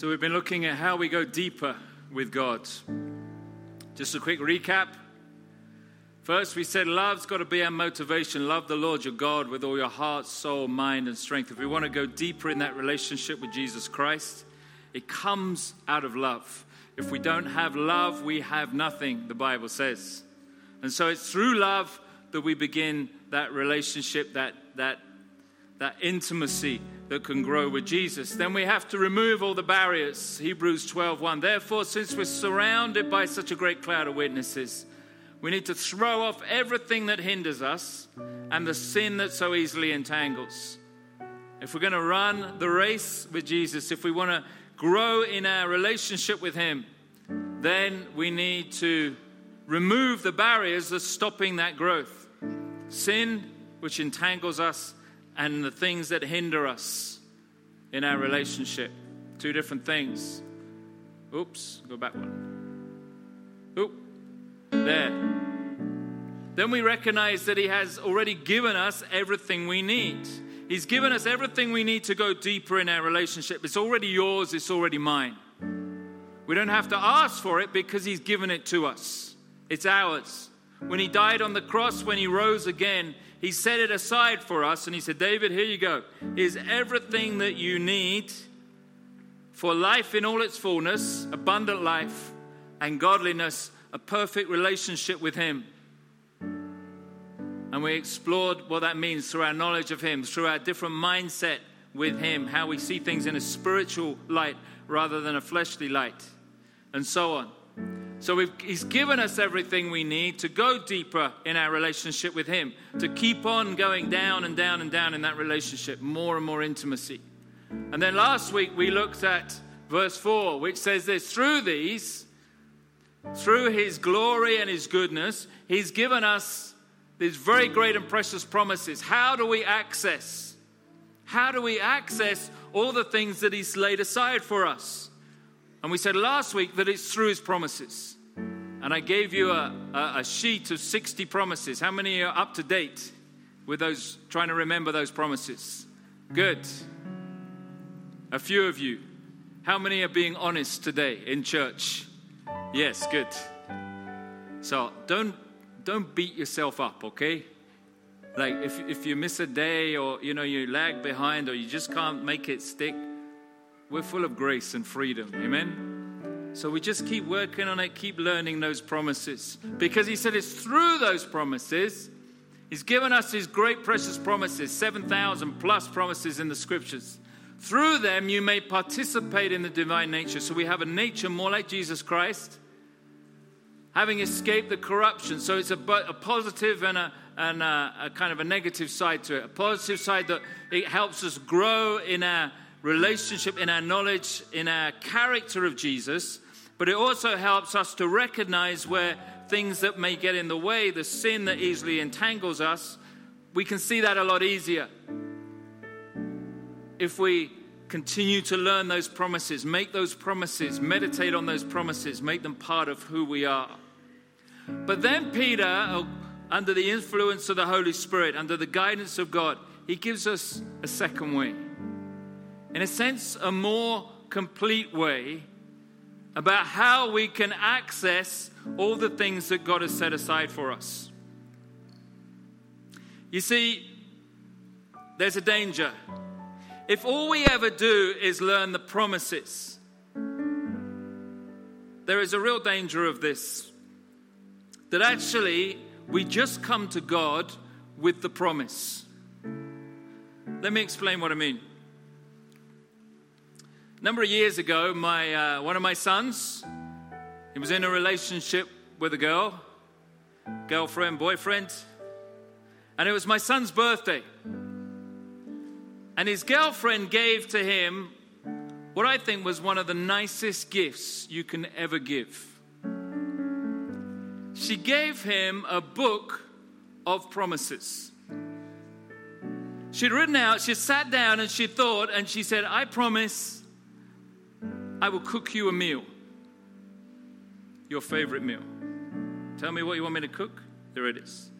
So, we've been looking at how we go deeper with God. Just a quick recap. First, we said love's got to be our motivation. Love the Lord your God with all your heart, soul, mind, and strength. If we want to go deeper in that relationship with Jesus Christ, it comes out of love. If we don't have love, we have nothing, the Bible says. And so it's through love that we begin that relationship, that, that, that intimacy that can grow with Jesus. Then we have to remove all the barriers. Hebrews 12 1. Therefore, since we're surrounded by such a great cloud of witnesses, we need to throw off everything that hinders us and the sin that so easily entangles. If we're going to run the race with Jesus, if we want to grow in our relationship with Him, then we need to remove the barriers that's stopping that growth. Sin, which entangles us, and the things that hinder us in our relationship. Two different things. Oops, go back one. Oop, there. Then we recognize that He has already given us everything we need. He's given us everything we need to go deeper in our relationship. It's already yours, it's already mine. We don't have to ask for it because He's given it to us. It's ours. When He died on the cross, when He rose again, He set it aside for us and He said, David, here you go. Here's everything that you need for life in all its fullness, abundant life, and godliness, a perfect relationship with Him. And we explored what that means through our knowledge of Him, through our different mindset with Him, how we see things in a spiritual light rather than a fleshly light, and so on. So He's given us everything we need to go deeper in our relationship with Him, to keep on going down and down and down in that relationship, more and more intimacy. And then last week we looked at verse 4, which says this through these, through His glory and His goodness, He's given us these very great and precious promises. How do we access? How do we access all the things that He's laid aside for us? And we said last week that it's through His promises. And I gave you a, a, a sheet of 60 promises. How many are up to date with those, trying to remember those promises? Good. A few of you. How many are being honest today in church? Yes, good. So don't don't beat yourself up, okay? Like if, if you miss a day or you know you lag behind or you just can't make it stick, we're full of grace and freedom. Amen. So we just keep working on it, keep learning those promises. Because he said it's through those promises, he's given us his great precious promises, 7,000 plus promises in the scriptures. Through them you may participate in the divine nature. So we have a nature more like Jesus Christ having escaped the corruption. So it's a, a positive and, a, and a, a, kind of a negative side to it. A positive side that it helps us grow in our relationship, in our knowledge, in our character of Jesus. But it also helps us to recognize where things that may get in the way, the sin that easily entangles us, we can see that a lot easier. If we continue to learn those promises, make those promises, meditate on those promises, make them part of who we are. But then Peter, uh, under the influence of the Holy Spirit, under the guidance of God, he gives us a second way. In a sense, a more complete way about how we can access all the things that God has set aside for us. You see, there's a danger. If all we ever do is learn the promises, there is a real danger of this that actually we just come to God with the promise. Let me explain what I mean. A number of years ago, my, uh, one of my sons, he was in a relationship with a girl, girlfriend, boyfriend, and it was my son's birthday. And his girlfriend gave to him what I think was one of the nicest gifts you can ever give she gave him a book of promises. She'd written out, she sat down and she thought, and she said, I promise I will cook you a meal, your favorite meal. Tell me what you want me to cook. There it is.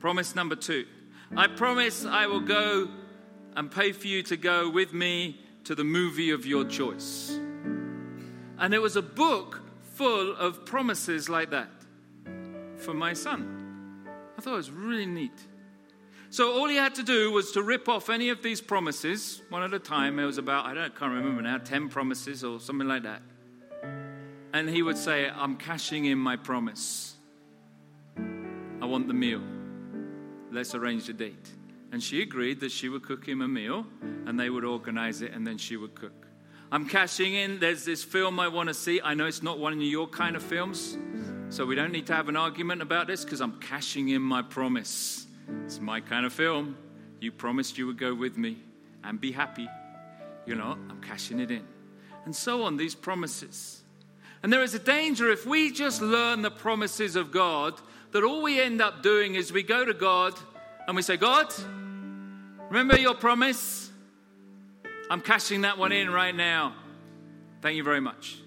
Promise number two I promise I will go and pay for you to go with me to the movie of your choice. And it was a book full of promises like that for my son. I thought it was really neat. So all he had to do was to rip off any of these promises one at a time. It was about, I don't can't remember now, 10 promises or something like that. And he would say, I'm cashing in my promise. I want the meal. Let's arrange a date. And she agreed that she would cook him a meal and they would organize it and then she would cook. I'm cashing in. There's this film I want to see. I know it's not one of your kind of films, so we don't need to have an argument about this because I'm cashing in my promise. It's my kind of film. You promised you would go with me and be happy. You know, I'm cashing it in. And so on, these promises. And there is a danger if we just learn the promises of God that all we end up doing is we go to God and we say, God, remember your promise? I'm cashing that one in right now. Thank you very much.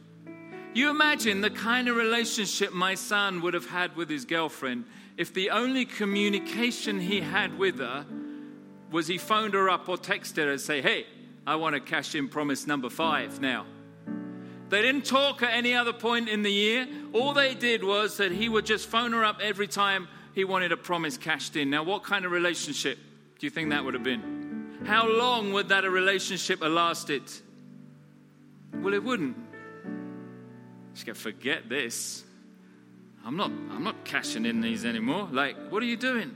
You imagine the kind of relationship my son would have had with his girlfriend if the only communication he had with her was he phoned her up or texted her and say, Hey, I want to cash in promise number five now. They didn't talk at any other point in the year. All they did was that he would just phone her up every time he wanted a promise cashed in. Now, what kind of relationship do you think that would have been? How long would that a relationship have lasted? Well, it wouldn't. Just go, forget this. I'm not, I'm not cashing in these anymore. Like, what are you doing?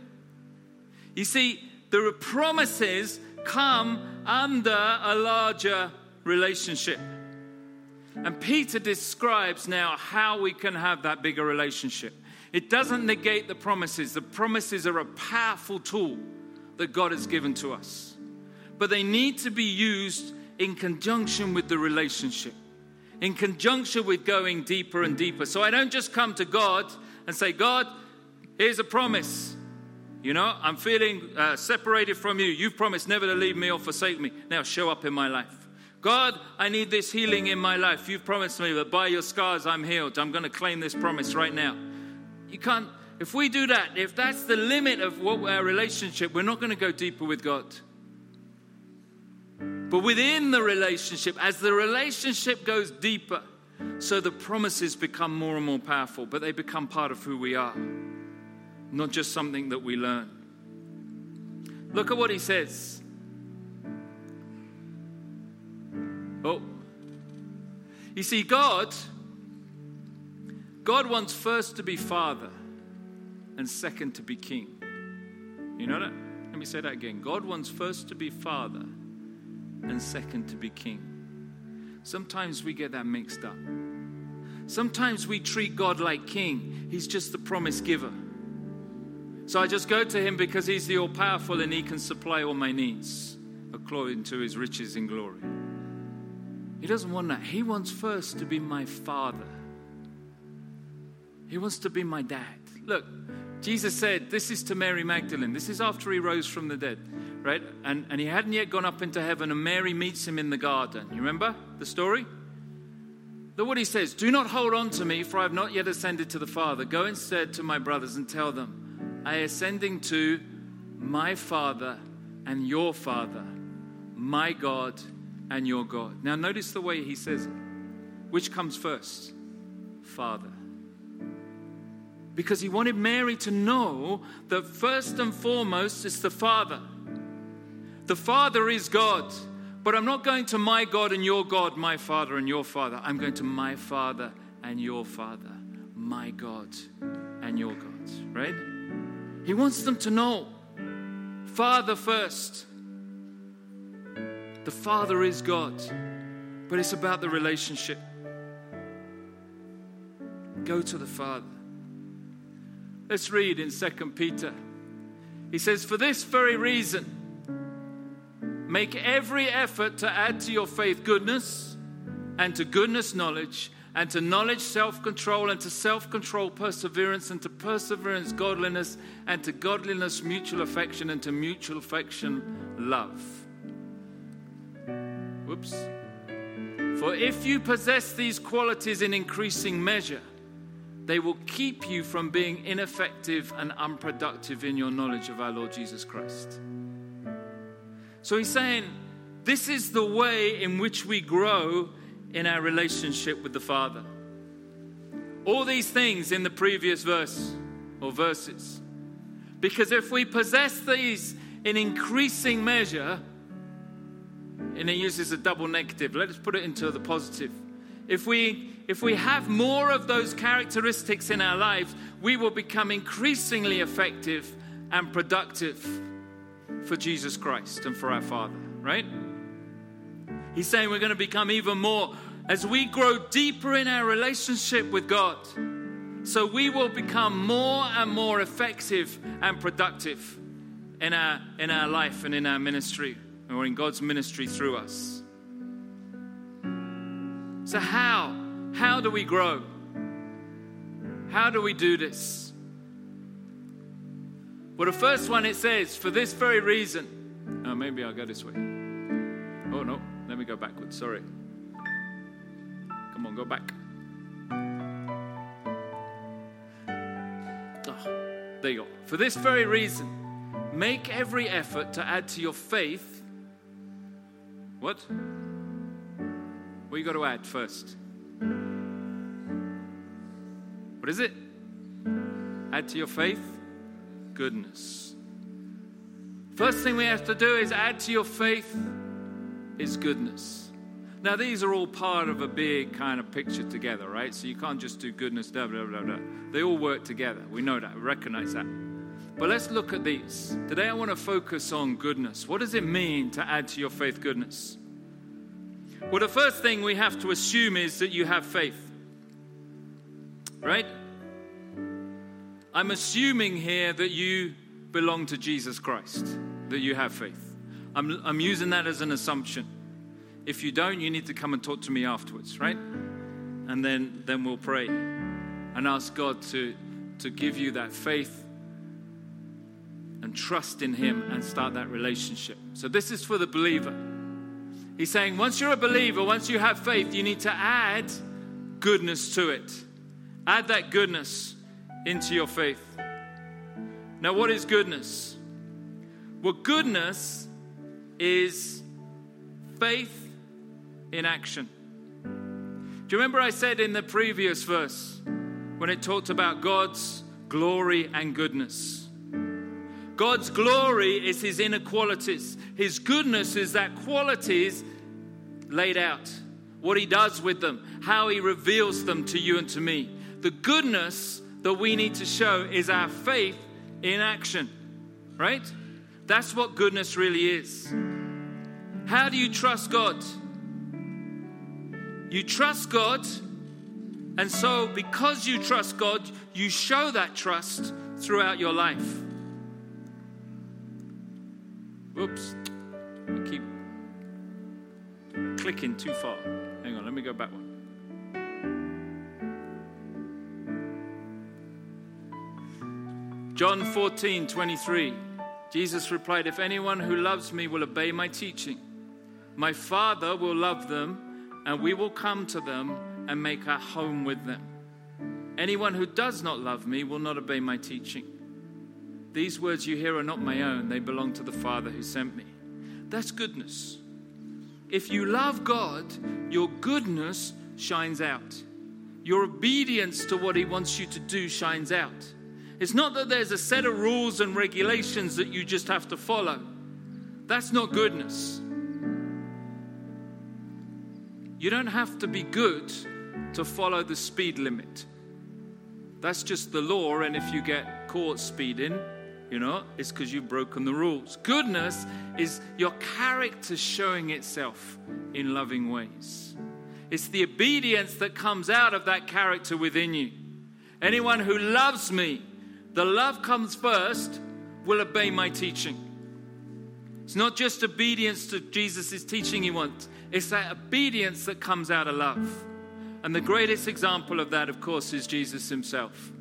You see, the promises come under a larger relationship. And Peter describes now how we can have that bigger relationship. It doesn't negate the promises, the promises are a powerful tool that God has given to us. But they need to be used in conjunction with the relationship, in conjunction with going deeper and deeper. So I don't just come to God and say, God, here's a promise. You know, I'm feeling uh, separated from you. You've promised never to leave me or forsake me. Now show up in my life. God, I need this healing in my life. You've promised me that by your scars I'm healed. I'm going to claim this promise right now. You can't, if we do that, if that's the limit of what our relationship, we're not going to go deeper with God. But within the relationship, as the relationship goes deeper, so the promises become more and more powerful, but they become part of who we are, not just something that we learn. Look at what he says Oh. You see, God, God wants first to be Father and second to be King. You know that? Let me say that again. God wants first to be Father and second to be King. Sometimes we get that mixed up. Sometimes we treat God like King, He's just the promise giver. So I just go to Him because He's the all powerful and He can supply all my needs according to His riches in glory. He doesn't want that. He wants first to be my father. He wants to be my dad. Look, Jesus said, This is to Mary Magdalene. This is after he rose from the dead, right? And, and he hadn't yet gone up into heaven, and Mary meets him in the garden. You remember the story? Look what he says Do not hold on to me, for I have not yet ascended to the Father. Go instead to my brothers and tell them, I ascending to my Father and your Father, my God and your God. Now, notice the way he says it. Which comes first? Father. Because he wanted Mary to know that first and foremost it's the Father. The Father is God. But I'm not going to my God and your God, my Father and your Father. I'm going to my Father and your Father, my God and your God, right? He wants them to know Father first. The Father is God, but it's about the relationship. Go to the Father. Let's read in 2 Peter. He says, For this very reason, make every effort to add to your faith goodness, and to goodness, knowledge, and to knowledge, self control, and to self control, perseverance, and to perseverance, godliness, and to godliness, mutual affection, and to mutual affection, love. Whoops. For if you possess these qualities in increasing measure, they will keep you from being ineffective and unproductive in your knowledge of our Lord Jesus Christ. So he's saying, this is the way in which we grow in our relationship with the Father. All these things in the previous verse or verses. Because if we possess these in increasing measure, and it uses a double negative, let's put it into the positive. If we if we have more of those characteristics in our lives, we will become increasingly effective and productive for Jesus Christ and for our Father, right? He's saying we're going to become even more as we grow deeper in our relationship with God. So we will become more and more effective and productive in our, in our life and in our ministry or in God's ministry through us. So, how? How do we grow? How do we do this? Well, the first one it says, for this very reason. Oh, maybe I'll go this way. Oh, no. Let me go backwards. Sorry. Come on, go back. Oh, there you go. For this very reason, make every effort to add to your faith. What? What you got to add first? What is it? Add to your faith goodness. First thing we have to do is add to your faith is goodness. Now, these are all part of a big kind of picture together, right? So you can't just do goodness. They all work together. We know that, we recognize that. But let's look at these. Today, I want to focus on goodness. What does it mean to add to your faith goodness? Well, the first thing we have to assume is that you have faith, right? I'm assuming here that you belong to Jesus Christ, that you have faith. I'm, I'm using that as an assumption. If you don't, you need to come and talk to me afterwards, right? And then, then we'll pray and ask God to, to give you that faith and trust in Him and start that relationship. So, this is for the believer. He's saying, once you're a believer, once you have faith, you need to add goodness to it. Add that goodness into your faith. Now, what is goodness? Well, goodness is faith in action. Do you remember I said in the previous verse when it talked about God's glory and goodness? God's glory is his inequalities. His goodness is that qualities laid out, what he does with them, how he reveals them to you and to me. The goodness that we need to show is our faith in action, right? That's what goodness really is. How do you trust God? You trust God, and so because you trust God, you show that trust throughout your life. Whoops, I keep clicking too far. Hang on, let me go back one. John 14, 23. Jesus replied, If anyone who loves me will obey my teaching, my Father will love them, and we will come to them and make our home with them. Anyone who does not love me will not obey my teaching. These words you hear are not my own, they belong to the Father who sent me. That's goodness. If you love God, your goodness shines out. Your obedience to what He wants you to do shines out. It's not that there's a set of rules and regulations that you just have to follow. That's not goodness. You don't have to be good to follow the speed limit. That's just the law, and if you get caught speeding, you know, it's because you've broken the rules. Goodness is your character showing itself in loving ways. It's the obedience that comes out of that character within you. Anyone who loves me the love comes first, will obey my teaching. It's not just obedience to Jesus' teaching he wants, it's that obedience that comes out of love. And the greatest example of that, of course, is Jesus himself.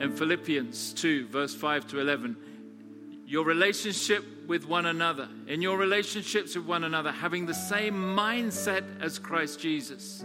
In Philippians 2, verse 5 to 11, your relationship with one another, in your relationships with one another, having the same mindset as Christ Jesus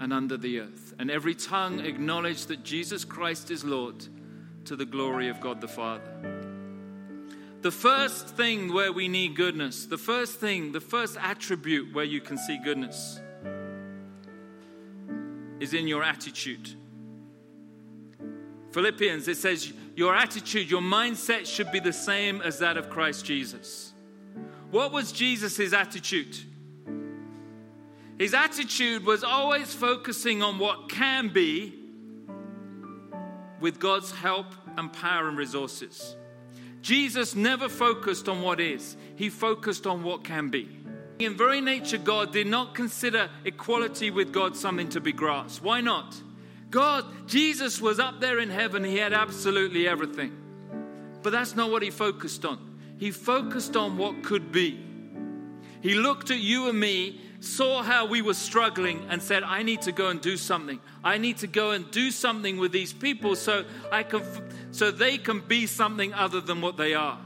and under the earth, and every tongue acknowledge that Jesus Christ is Lord to the glory of God the Father. The first thing where we need goodness, the first thing, the first attribute where you can see goodness is in your attitude. Philippians, it says, Your attitude, your mindset should be the same as that of Christ Jesus. What was Jesus' attitude? His attitude was always focusing on what can be with God's help and power and resources. Jesus never focused on what is, he focused on what can be. In very nature, God did not consider equality with God something to be grasped. Why not? God, Jesus was up there in heaven, he had absolutely everything. But that's not what he focused on. He focused on what could be. He looked at you and me, saw how we were struggling, and said, I need to go and do something. I need to go and do something with these people so I can so they can be something other than what they are.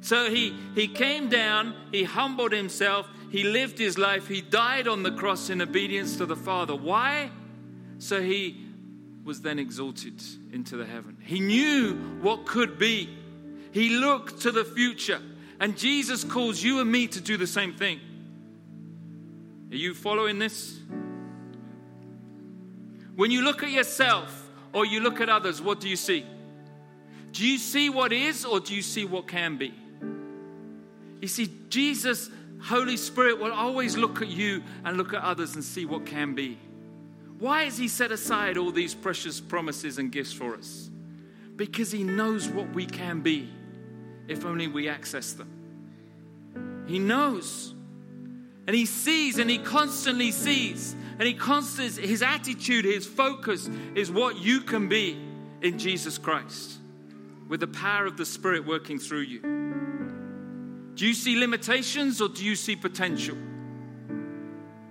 So he, he came down, he humbled himself, he lived his life, he died on the cross in obedience to the Father. Why? So he was then exalted into the heaven. He knew what could be, he looked to the future. And Jesus calls you and me to do the same thing. Are you following this? When you look at yourself or you look at others, what do you see? Do you see what is or do you see what can be? You see, Jesus, Holy Spirit, will always look at you and look at others and see what can be. Why has He set aside all these precious promises and gifts for us? Because He knows what we can be if only we access them. He knows. And He sees and He constantly sees. And He constantly, His attitude, His focus is what you can be in Jesus Christ with the power of the Spirit working through you. Do you see limitations or do you see potential?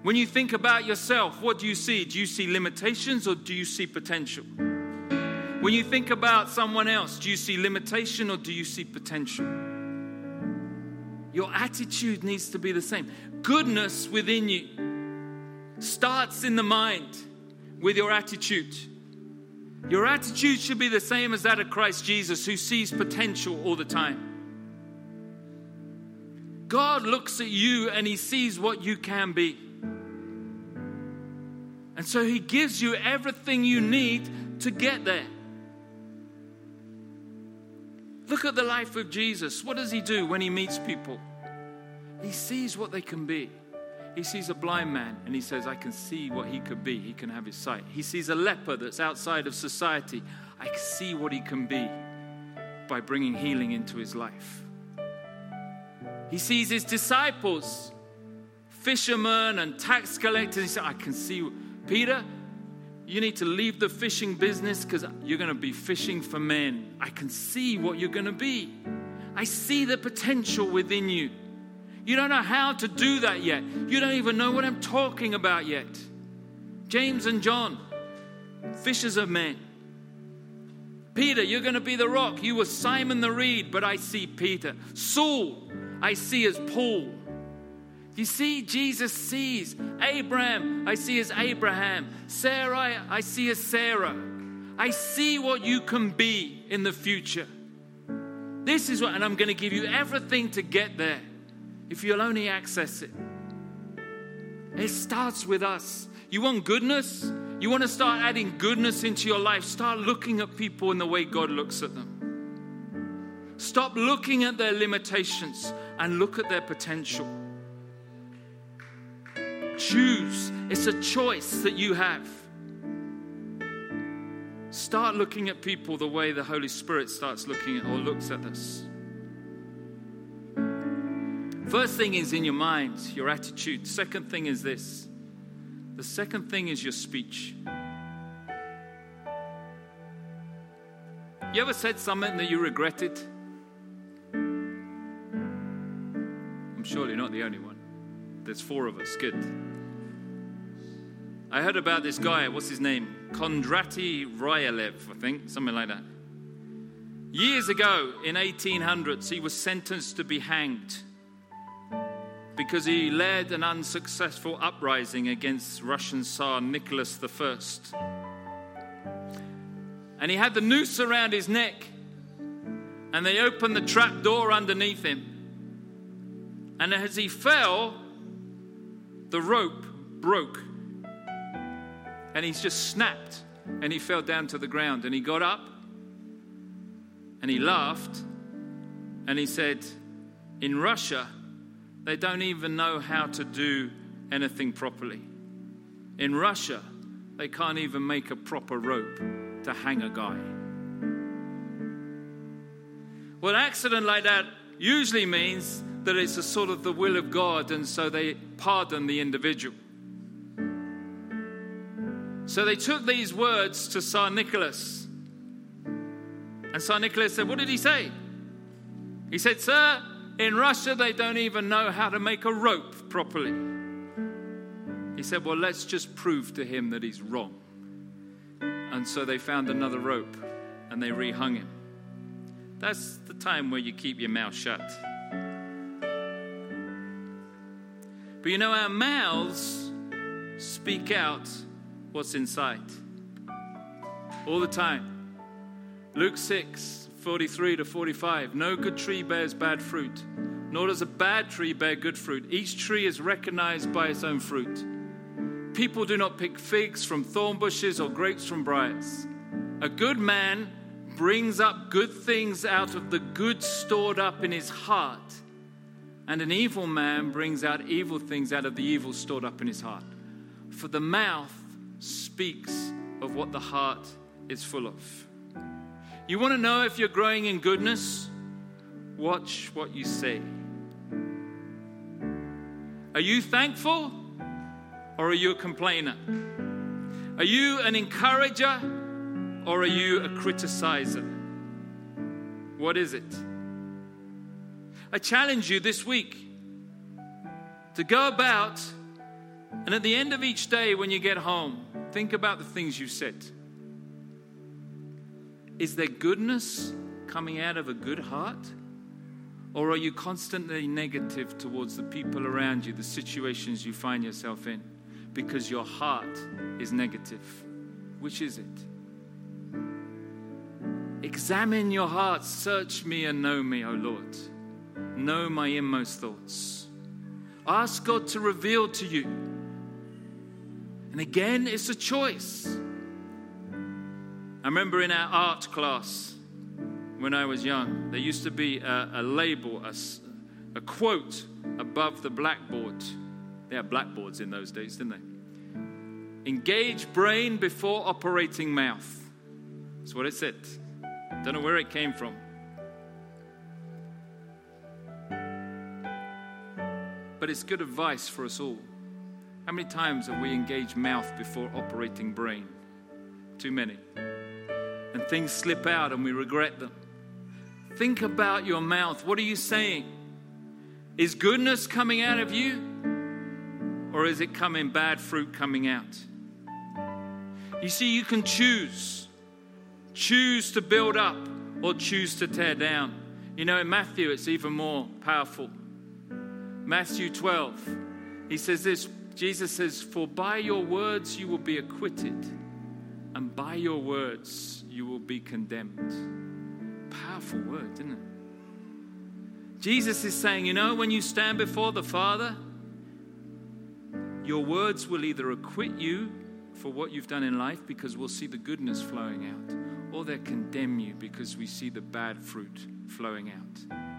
When you think about yourself, what do you see? Do you see limitations or do you see potential? When you think about someone else, do you see limitation or do you see potential? Your attitude needs to be the same. Goodness within you starts in the mind with your attitude. Your attitude should be the same as that of Christ Jesus, who sees potential all the time. God looks at you and he sees what you can be. And so he gives you everything you need to get there. Look at the life of Jesus. What does he do when he meets people? He sees what they can be. He sees a blind man and he says, I can see what he could be. He can have his sight. He sees a leper that's outside of society. I can see what he can be by bringing healing into his life. He sees his disciples, fishermen and tax collectors. He said, I can see, Peter, you need to leave the fishing business because you're going to be fishing for men. I can see what you're going to be. I see the potential within you. You don't know how to do that yet. You don't even know what I'm talking about yet. James and John, fishers of men. Peter, you're going to be the rock. You were Simon the reed, but I see Peter. Saul, I see as Paul. You see, Jesus sees Abraham, I see as Abraham. Sarah, I see as Sarah. I see what you can be in the future. This is what, and I'm going to give you everything to get there if you'll only access it. It starts with us. You want goodness? You want to start adding goodness into your life? Start looking at people in the way God looks at them. Stop looking at their limitations and look at their potential. Choose. It's a choice that you have. Start looking at people the way the Holy Spirit starts looking at or looks at us. First thing is in your mind, your attitude. Second thing is this. The second thing is your speech. You ever said something that you regretted? I'm surely not the only one. There's four of us. Good. I heard about this guy. What's his name? Kondraty Ryleyev, I think, something like that. Years ago, in 1800s, he was sentenced to be hanged because he led an unsuccessful uprising against Russian Tsar Nicholas I. And he had the noose around his neck, and they opened the trap door underneath him. And as he fell, the rope broke, and he's just snapped, and he fell down to the ground. And he got up, and he laughed, and he said, In Russia, they don't even know how to do anything properly. In Russia, they can't even make a proper rope to hang a guy. Well, an accident like that usually means that it's a sort of the will of God, and so they pardon the individual. So they took these words to Tsar Nicholas. And Tsar Nicholas said, What did he say? He said, Sir, in Russia, they don't even know how to make a rope properly. He said, Well, let's just prove to him that he's wrong. And so they found another rope and they rehung him. That's the time where you keep your mouth shut. But you know, our mouths speak out what's inside all the time. Luke 6 43 to 45. No good tree bears bad fruit, nor does a bad tree bear good fruit. Each tree is recognized by its own fruit. People do not pick figs from thorn bushes or grapes from briars. A good man brings up good things out of the good stored up in his heart, and an evil man brings out evil things out of the evil stored up in his heart. For the mouth speaks of what the heart is full of. You want to know if you're growing in goodness? Watch what you say. Are you thankful or are you a complainer? Are you an encourager or are you a criticizer? What is it? I challenge you this week to go about and at the end of each day when you get home, think about the things you said. Is there goodness coming out of a good heart? Or are you constantly negative towards the people around you, the situations you find yourself in, because your heart is negative? Which is it? Examine your heart, search me and know me, O Lord. Know my inmost thoughts. Ask God to reveal to you. And again, it's a choice. I remember in our art class when I was young, there used to be a, a label, a, a quote above the blackboard. They had blackboards in those days, didn't they? Engage brain before operating mouth. That's what it said. Don't know where it came from. But it's good advice for us all. How many times have we engaged mouth before operating brain? Too many and things slip out and we regret them. Think about your mouth. What are you saying? Is goodness coming out of you? Or is it coming bad fruit coming out? You see, you can choose. Choose to build up or choose to tear down. You know, in Matthew, it's even more powerful. Matthew 12, he says this Jesus says, For by your words you will be acquitted, and by your words you will be condemned. Powerful word, isn't it? Jesus is saying, you know, when you stand before the Father, your words will either acquit you for what you've done in life because we'll see the goodness flowing out, or they'll condemn you because we see the bad fruit flowing out.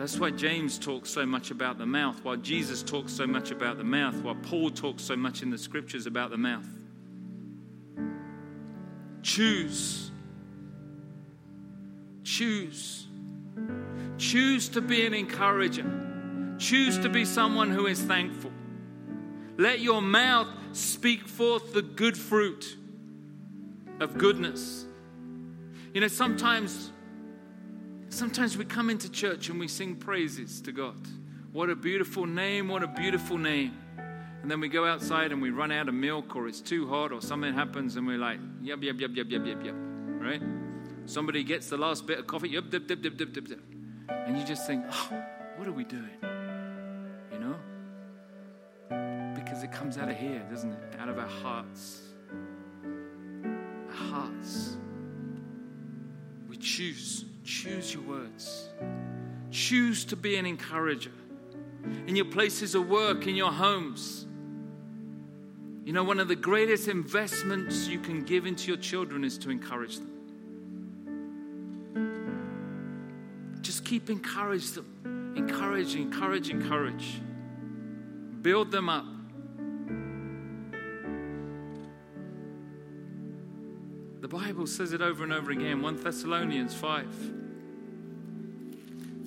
That's why James talks so much about the mouth, why Jesus talks so much about the mouth, why Paul talks so much in the scriptures about the mouth. Choose. Choose. Choose to be an encourager. Choose to be someone who is thankful. Let your mouth speak forth the good fruit of goodness. You know, sometimes sometimes we come into church and we sing praises to God. What a beautiful name, what a beautiful name. And then we go outside and we run out of milk or it's too hot or something happens and we're like, yep, yep, yep, yep, yep, yep, yep, right? Somebody gets the last bit of coffee, yep, yep, yep, yep, yep, yep, yep. And you just think, oh, what are we doing? You know? Because it comes out of here, doesn't it? Out of our hearts. Our hearts. We choose. Choose your words. Choose to be an encourager in your places of work, in your homes. You know, one of the greatest investments you can give into your children is to encourage them. Just keep encourage them. Encourage, encourage, encourage. Build them up. Bible says it over and over again. 1 Thessalonians 5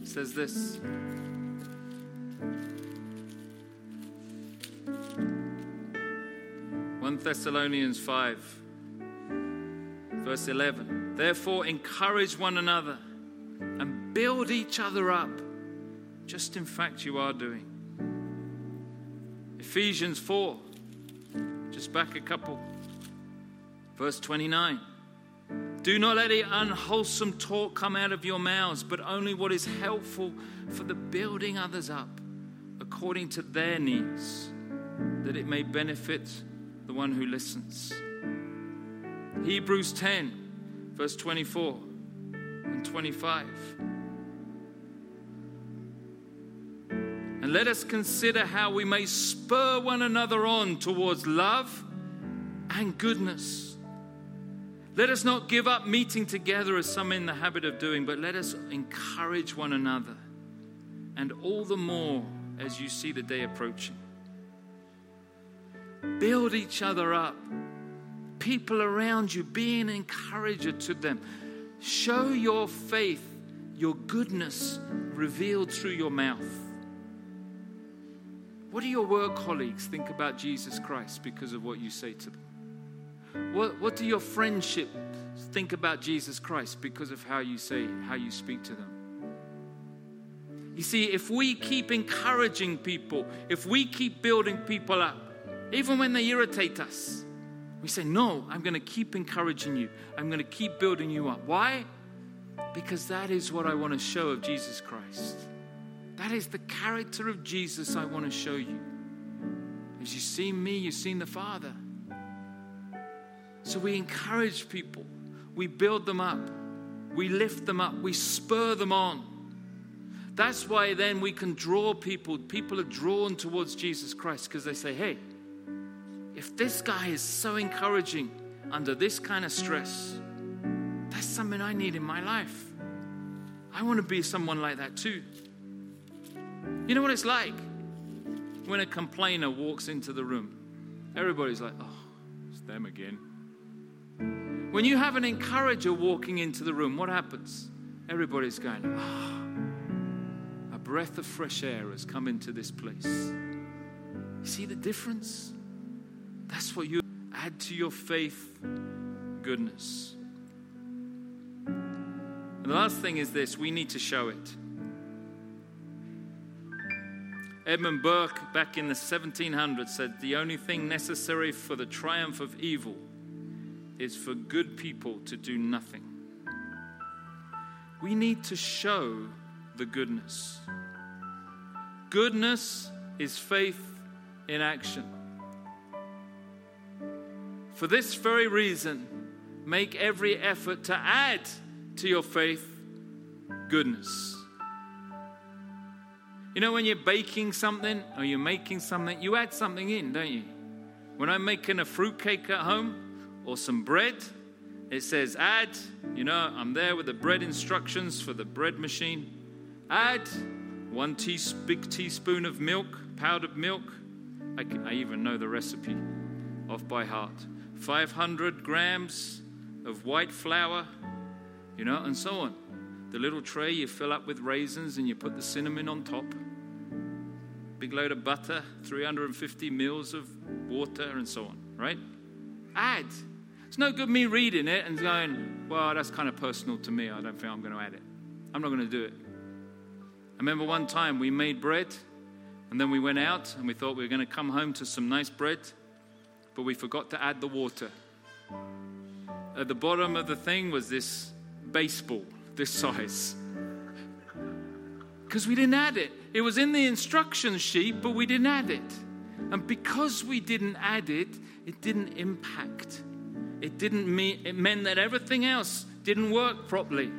says this. One Thessalonians 5, verse 11. Therefore, encourage one another and build each other up, just in fact you are doing. Ephesians 4, just back a couple, verse 29. Do not let any unwholesome talk come out of your mouths, but only what is helpful for the building others up according to their needs, that it may benefit the one who listens. Hebrews 10, verse 24 and 25. And let us consider how we may spur one another on towards love and goodness let us not give up meeting together as some in the habit of doing, but let us encourage one another, and all the more as you see the day approaching. Build each other up. People around you, be an encourager to them. Show your faith, your goodness revealed through your mouth. What do your work colleagues think about Jesus Christ because of what you say to them? What, what do your friendships think about Jesus Christ because of how you say, how you speak to them? You see, if we keep encouraging people, if we keep building people up, even when they irritate us, we say, No, I'm going to keep encouraging you. I'm going to keep building you up. Why? Because that is what I want to show of Jesus Christ. That is the character of Jesus I want to show you. As you see me, you've seen the Father. So we encourage people, we build them up, we lift them up, we spur them on. That's why then we can draw people. People are drawn towards Jesus Christ because they say, hey, if this guy is so encouraging under this kind of stress, that's something I need in my life. I want to be someone like that too. You know what it's like when a complainer walks into the room? Everybody's like, oh, it's them again. When you have an encourager walking into the room, what happens? Everybody's going, ah, a breath of fresh air has come into this place. You see the difference? That's what you add to your faith goodness. And the last thing is this we need to show it. Edmund Burke, back in the 1700s, said the only thing necessary for the triumph of evil is for good people to do nothing. We need to show the goodness. Goodness is faith in action. For this very reason, make every effort to add to your faith goodness. You know, when you're baking something or you're making something, you add something in, don't you? When I'm making a fruit cake at home, or some bread. It says add, you know, I'm there with the bread instructions for the bread machine. Add one tea, big teaspoon of milk, powdered milk. I, can, I even know the recipe off by heart. 500 grams of white flour, you know, and so on. The little tray you fill up with raisins and you put the cinnamon on top. Big load of butter, 350 mils of water, and so on, right? Add. It's no good me reading it and going, well, that's kind of personal to me. I don't think I'm going to add it. I'm not going to do it. I remember one time we made bread And then we went out and we thought we were going to come home to some nice bread, but we forgot to add the water. At the bottom of the thing was this baseball, this size. Because we didn't add it. It was in the instruction sheet, but we didn't add it. And because we didn't add it, it didn't impact. It didn't mean it meant that everything else didn't work properly.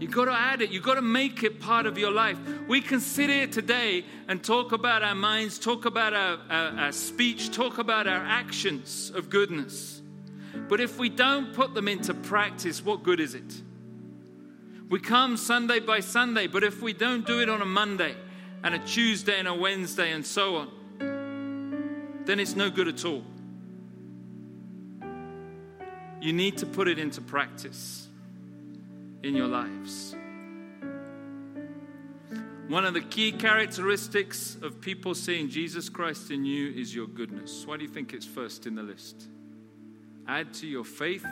You've got to add it. You've got to make it part of your life. We can sit here today and talk about our minds, talk about our, our, our, speech, talk about our actions of goodness. But if we don't put them into practice, what good is it? We come Sunday by Sunday, but if we don't do it on a Monday and a Tuesday and a Wednesday and so on, then it's no good at all. You need to put it into practice in your lives. One of the key characteristics of people seeing Jesus Christ in you is your goodness. Why do you think it's first in the list? Add to your faith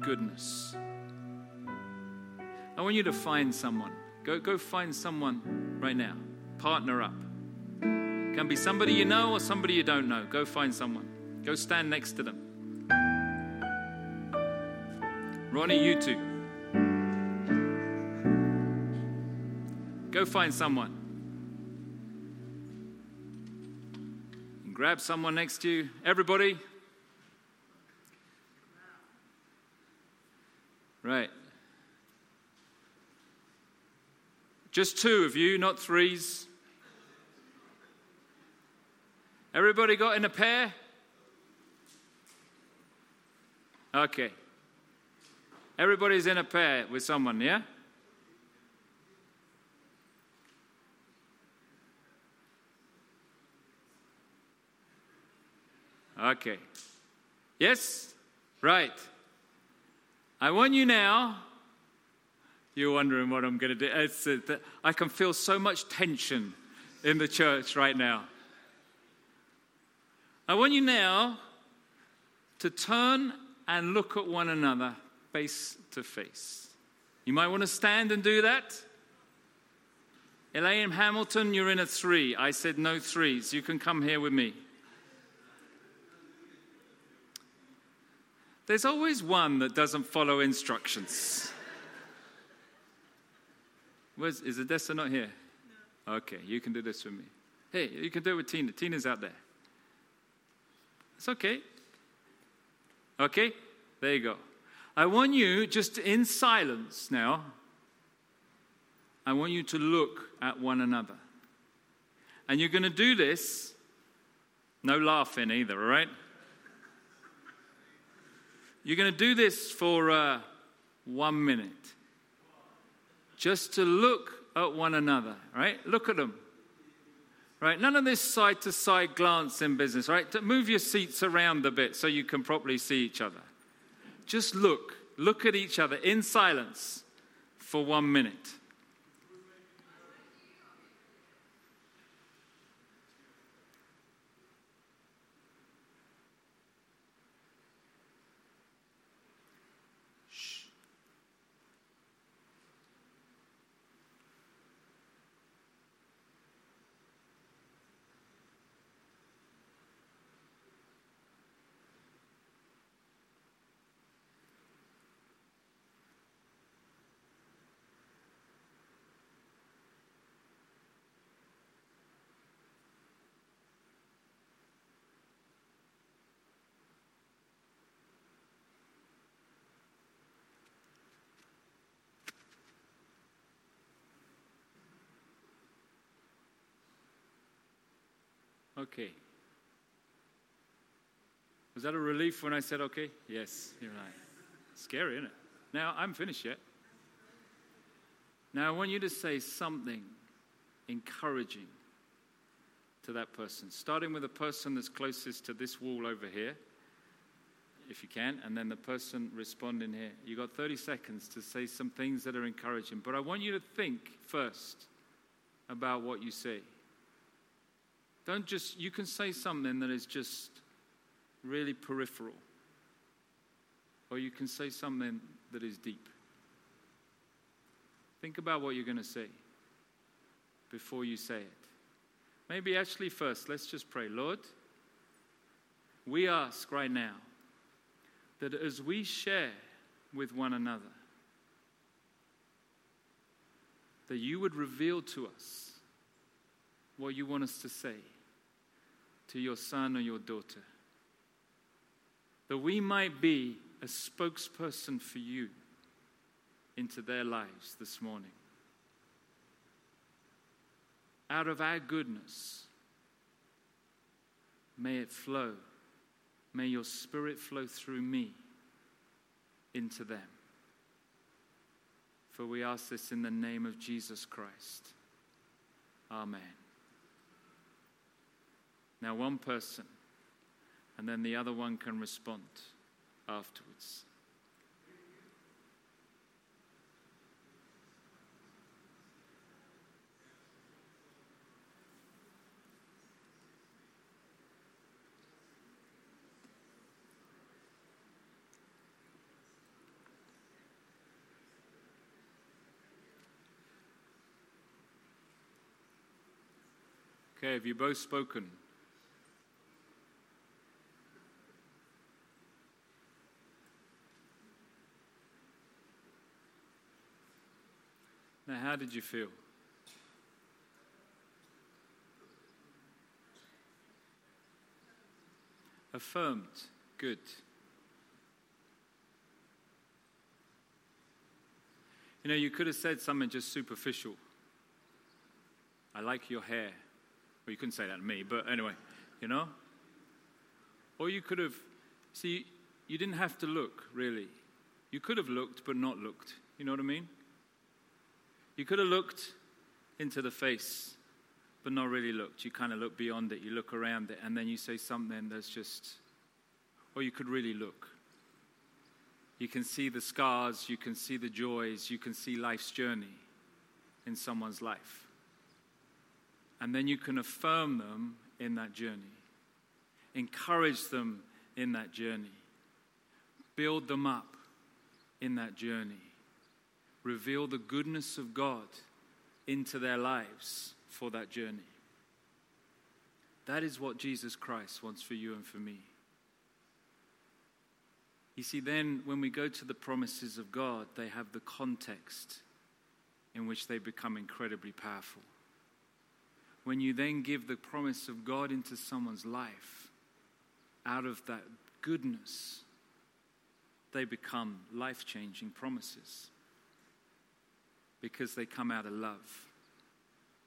goodness. I want you to find someone. Go, go find someone right now. Partner up. Can be somebody you know or somebody you don't know. Go find someone. Go stand next to them. Ronnie, you too. Go find someone. And grab someone next to you. Everybody. Right. Just two of you, not threes. Everybody got in a pair? Okay. Everybody's in a pair with someone, yeah? Okay. Yes? Right. I want you now. You're wondering what I'm going to do. Uh, I can feel so much tension in the church right now. I want you now to turn and look at one another face to face. You might want to stand and do that. Elaine Hamilton, you're in a three. I said no threes. You can come here with me. There's always one that doesn't follow instructions. Where's, is Odessa not here? No. Okay, you can do this with me. Hey, you can do it with Tina. Tina's out there. It's okay. Okay, there you go. I want you, just in silence now, I want you to look at one another. And you're going to do this, no laughing either, all right? You're going to do this for uh, one minute. Just to look at one another, right? Look at them. Right? None of this side to side glance in business, right? Move your seats around a bit so you can properly see each other. Just look. Look at each other in silence for one minute. Okay. Was that a relief when I said okay? Yes, you're right. Scary, isn't it? Now, I'm finished yet. Now, I want you to say something encouraging to that person, starting with the person that's closest to this wall over here, if you can, and then the person responding here. You've got 30 seconds to say some things that are encouraging, but I want you to think first about what you say. Don't just, you can say something that is just really peripheral, or you can say something that is deep. Think about what you're going to say. before you say it. Maybe actually, first, let's just pray. Lord, we ask right now that as we share with one another, that you would reveal to us what you want us to say to your son or your daughter. That we might be a spokesperson for you into their lives this morning. Out of our goodness, may it flow. May your spirit flow through me into them. For we ask this in the name of Jesus Christ. Amen. Now, one person, and then the other one can respond afterwards. Okay, have you both spoken? Now, how did you feel? Affirmed. Good. You know, you could have said something just superficial. I like your hair. Well, you couldn't say that to me, but anyway, you know? Or you could have, see, you didn't have to look, really. You could have looked, but not looked. You know what I mean? You could have looked into the face, but not really looked. You kind of look beyond it, you look around it, and then you say something that's just, or you could really look. You can see the scars, you can see the joys, you can see life's journey in someone's life. And then you can affirm them in that journey, encourage them in that journey, build them up in that journey, reveal the goodness of God into their lives for that journey. That is what Jesus Christ wants for you and for me. You see, then when we go to the promises of God, they have the context in which they become incredibly powerful when you then give the promise of God into someone's life, out of that goodness, they become life changing promises because they come out of love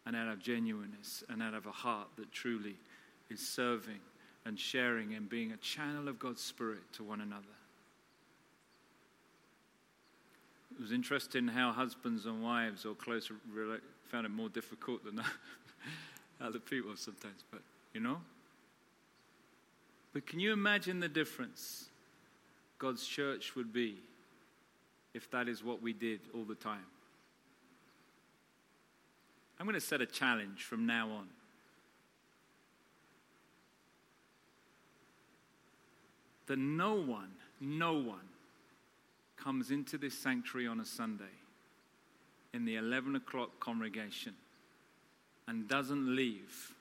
and out of genuineness and out of a heart that truly is serving and sharing and being a channel of God's Spirit to one another. It was interesting how husbands and wives or close found it more difficult than other people sometimes, but you know? But can you imagine the difference God's church would be if that is what we did all the time? I'm going to set a challenge from now on. That no one, no one comes into this sanctuary on a Sunday in the 11 o'clock congregation and doesn't leave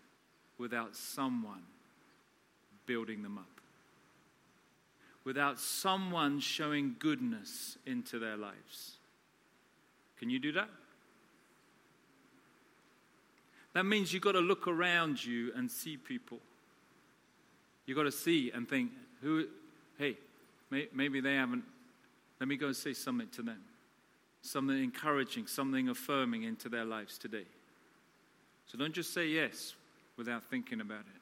without someone building them up, without someone showing goodness into their lives. Can you do that? That means you've got to look around you and see people. You've got to see and think, who, hey, may, maybe they haven't. Let me go and say something to them. Something encouraging, something affirming into their lives today. So don't just say yes without thinking about it.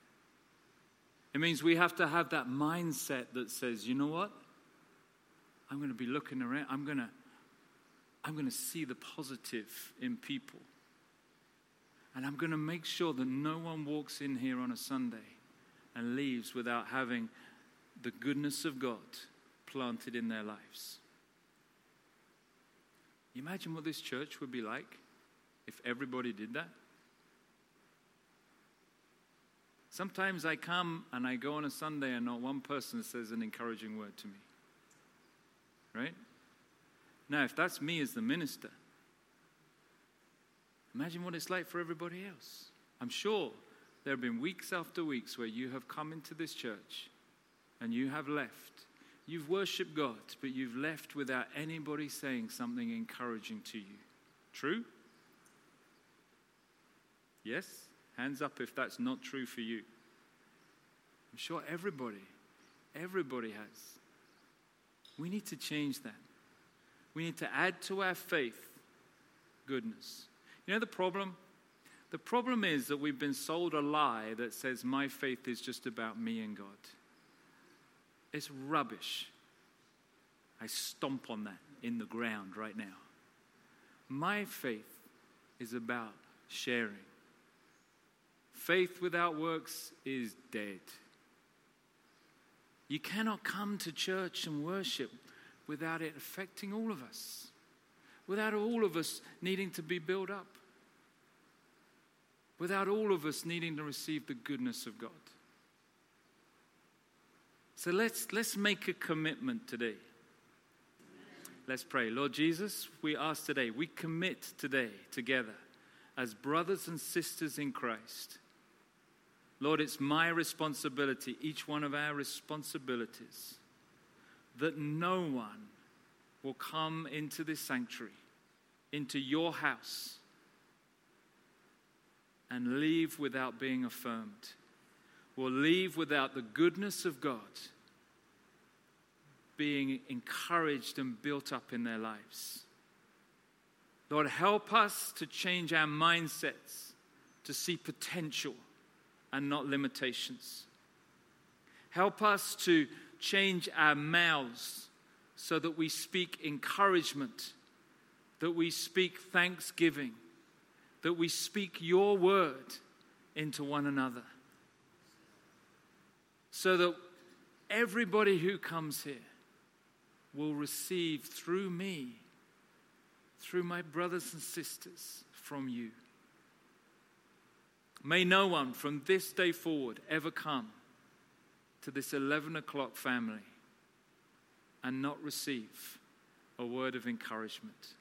It means we have to have that mindset that says, you know what? I'm going to be looking around. I'm going to, I'm going to see the positive in people. And I'm going to make sure that no one walks in here on a Sunday and leaves without having the goodness of God planted in their lives. Imagine what this church would be like if everybody did that? Sometimes I come and I go on a Sunday and not one person says an encouraging word to me. Right? Now, if that's me as the minister, Imagine what it's like for everybody else. I'm sure there have been weeks after weeks where you have come into this church and you have left. You've worshiped God, but you've left without anybody saying something encouraging to you. True? Yes? Hands up if that's not true for you. I'm sure everybody, everybody has. We need to change that. We need to add to our faith goodness. You know the problem? The problem is that we've been sold a lie that says my faith is just about me and God. It's rubbish. I stomp on that in the ground right now. My faith is about sharing. Faith without works is dead. You cannot come to church and worship without it affecting all of us, without all of us needing to be built up, without all of us needing to receive the goodness of God. So let's, let's make a commitment today. Let's pray. Lord Jesus, we ask today, we commit today together as brothers and sisters in Christ. Lord, it's my responsibility, each one of our responsibilities that no one will come into this sanctuary, into your house, and leave without being affirmed, will leave without the goodness of God being encouraged and built up in their lives. Lord, help us to change our mindsets to see potential and not limitations. Help us to change our mouths so that we speak encouragement, that we speak thanksgiving, that we speak your word into one another. So that everybody who comes here will receive through me, through my brothers and sisters, from you. May no one from this day forward ever come to this 11 o'clock family and not receive a word of encouragement.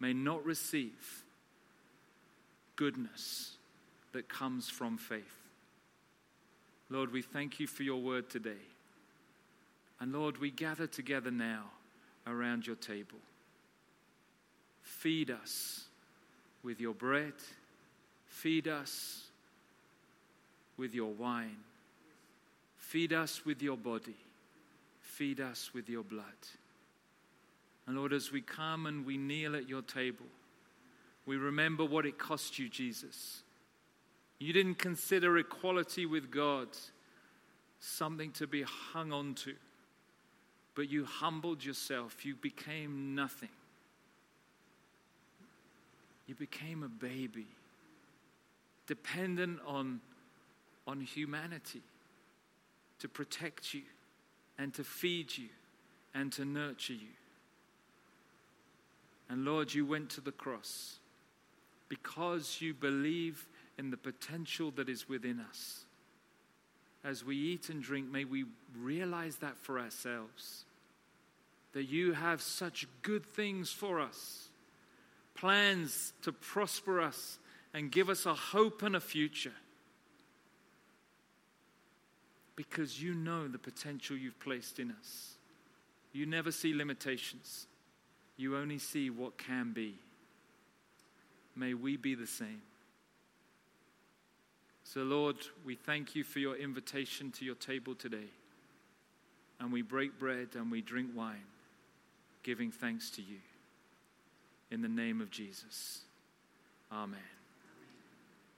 May not receive goodness that comes from faith. Lord, we thank you for your word today. And Lord, we gather together now around your table. Feed us with your bread, feed us with your wine. Feed us with your body. Feed us with your blood. And Lord, as we come and we kneel at your table, we remember what it cost you, Jesus. You didn't consider equality with God something to be hung on to, but you humbled yourself. You became nothing. You became a baby, dependent on, on humanity to protect you and to feed you and to nurture you. And Lord, you went to the cross because you believe in the potential that is within us. As we eat and drink, may we realize that for ourselves. That you have such good things for us, plans to prosper us and give us a hope and a future because you know the potential you've placed in us. You never see limitations, you only see what can be. May we be the same. So, Lord, we thank you for your invitation to your table today. And we break bread and we drink wine, giving thanks to you. In the name of Jesus. Amen.